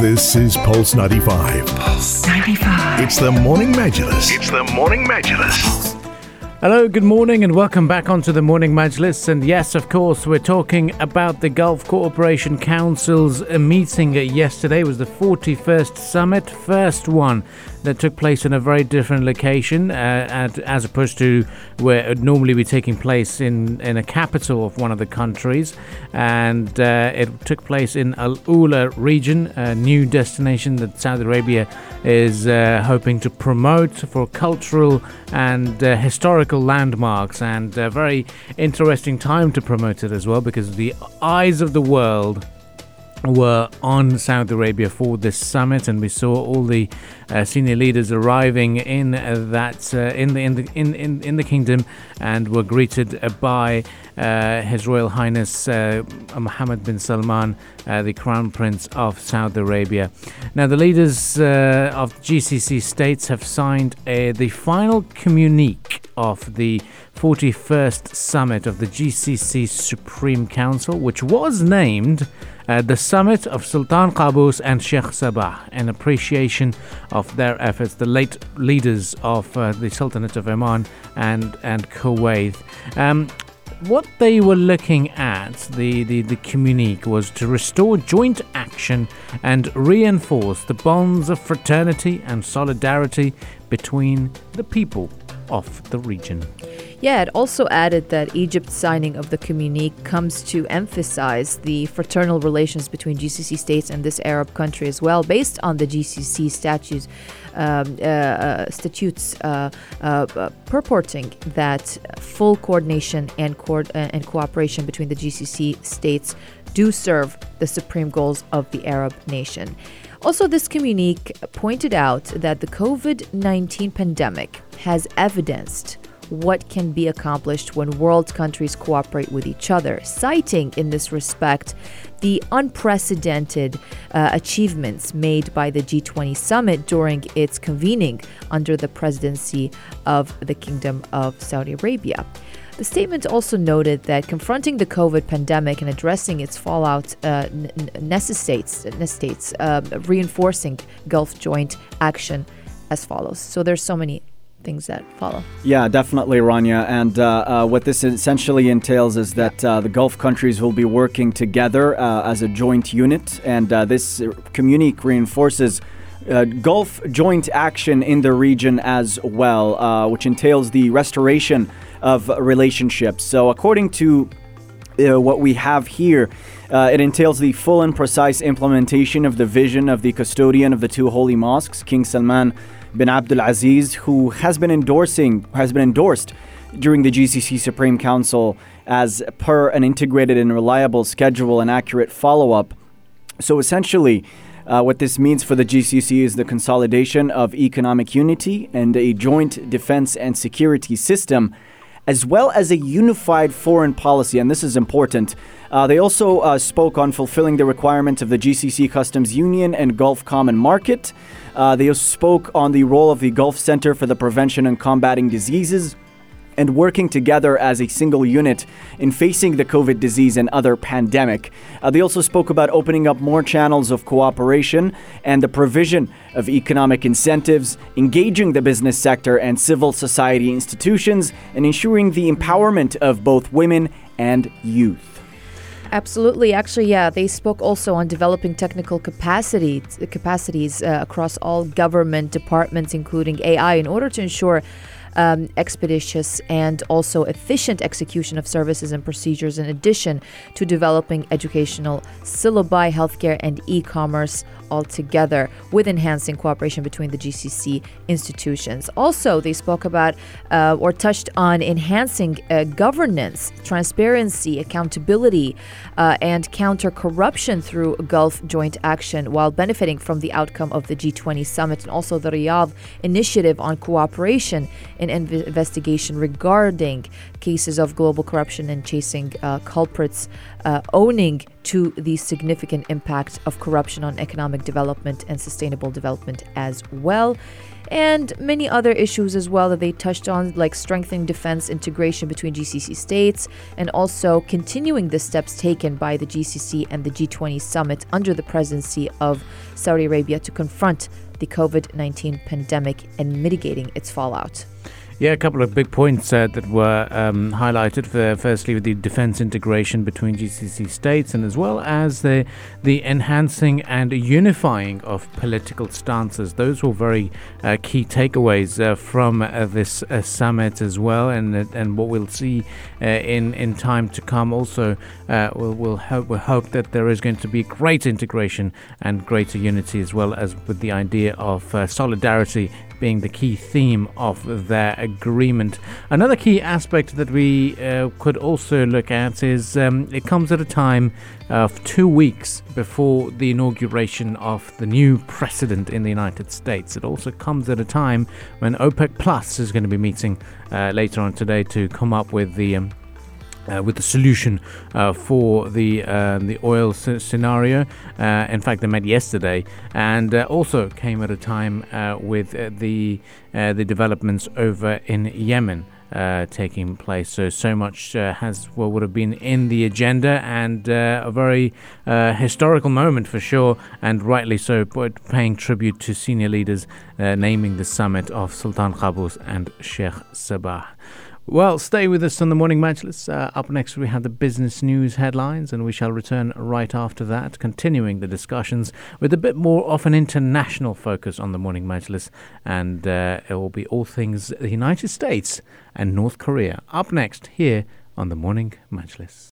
This is Pulse 95. Pulse 95. It's the Morning Majlis. It's the Morning Majlis. Hello, good morning, and welcome back onto the Morning Majlis. And yes, of course, we're talking about the Gulf Cooperation Council's meeting yesterday. It was the 41st summit, first one that took place in a very different location uh, at, as opposed to where it would normally be taking place in, in a capital of one of the countries. And uh, it took place in Al Ula region, a new destination that Saudi Arabia is uh, hoping to promote for cultural and uh, historical landmarks. And a very interesting time to promote it as well because the eyes of the world were on Saudi Arabia for this summit, and we saw all the uh, senior leaders arriving in uh, that uh, in the in the in, in, in the kingdom, and were greeted by uh, His Royal Highness uh, Mohammed bin Salman, uh, the Crown Prince of Saudi Arabia. Now, the leaders of GCC states have signed the final communique of the 41st summit of the GCC Supreme Council, which was named uh, the summit of Sultan Qaboos and Sheikh Sabah in appreciation of their efforts, the late leaders of uh, the Sultanate of Oman and, and Kuwait. Um, what they were looking at, the, the, the communique, was to restore joint action and reinforce the bonds of fraternity and solidarity between the people of the region. Yeah, it also added that Egypt's signing of the communique comes to emphasize the fraternal relations between GCC states and this Arab country as well, based on the GCC statutes. Um, uh, uh, statutes uh, uh purporting that full coordination and, co- uh, and cooperation between the GCC states do serve the supreme goals of the Arab nation. Also, this communique pointed out that the COVID 19 pandemic has evidenced what can be accomplished when world countries cooperate with each other, citing in this respect the unprecedented uh, achievements made by the G20 summit during its convening under the presidency of the Kingdom of Saudi Arabia. The statement also noted that confronting the COVID pandemic and addressing its fallout uh, necessitates, necessitates uh, reinforcing Gulf joint action as follows. So there's so many things that follow. Yeah, definitely, Rania. And uh, uh, what this essentially entails is that uh, the Gulf countries will be working together uh, as a joint unit, and uh, this communique reinforces. Uh, Gulf joint action in the region as well, which entails the restoration of relationships. So, according to what we have here, it entails the full and precise implementation of the vision of the custodian of the two holy mosques, King Salman bin Abdul Aziz, who has been endorsing has been endorsed during the GCC Supreme Council as per an integrated and reliable schedule and accurate follow-up. So essentially, uh, what this means for the GCC is the consolidation of economic unity and a joint defense and security system, as well as a unified foreign policy. And this is important. Uh, they also uh, spoke on fulfilling the requirements of the GCC Customs Union and Gulf Common Market. Uh, they spoke on the role of the Gulf Center for the Prevention and Combating Diseases and working together as a single unit in facing the COVID disease and other pandemic. Uh, they also spoke about opening up more channels of cooperation and the provision of economic incentives, engaging the business sector and civil society institutions, and ensuring the empowerment of both women and youth. Absolutely. Actually, yeah, they spoke also on developing technical capacity capacities uh, across all government departments, including AI, in order to ensure um, expeditious and also efficient execution of services and procedures, in addition to developing educational syllabi, healthcare, and e commerce altogether, with enhancing cooperation between the GCC institutions. Also, they spoke about uh, or touched on enhancing uh, governance, transparency, accountability, uh, and counter corruption through Gulf joint action while benefiting from the outcome of the G20 summit and also the Riyadh initiative on cooperation an inv- investigation regarding cases of global corruption and chasing uh, culprits uh, owning to the significant impact of corruption on economic development and sustainable development as well and many other issues as well that they touched on, like strengthening defense integration between GCC states and also continuing the steps taken by the GCC and the G20 summit under the presidency of Saudi Arabia to confront the COVID 19 pandemic and mitigating its fallout. Yeah, a couple of big points uh, that were um, highlighted. For, firstly, with the defence integration between GCC states, and as well as the the enhancing and unifying of political stances. Those were very uh, key takeaways uh, from uh, this uh, summit as well, and and what we'll see uh, in in time to come. Also, we'll we'll hope we hope that there is going to be greater integration and greater unity, as well as with the idea of solidarity being the key theme of their agreement. Another key aspect that we uh, could also look at is um, it comes at a time of two weeks before the inauguration of the new president in the United States. It also comes at a time when OPEC Plus is going to be meeting uh, later on today to come up with the um, uh, with the solution uh, for the uh, the oil scenario. Uh, in fact, they met yesterday, and uh, also came at a time uh, with the the developments over in Yemen. taking place, so so much has what would have been in the agenda, and a very historical moment for sure, and rightly so. Paying tribute to senior leaders, naming the summit of Sultan Qaboos and Sheikh Sabah. Well, stay with us on the Morning Majlis. Uh, up next, we have the business news headlines, and we shall return right after that, continuing the discussions with a bit more of an international focus on the Morning Majlis. And uh, it will be all things the United States and North Korea. Up next, here on the Morning Majlis.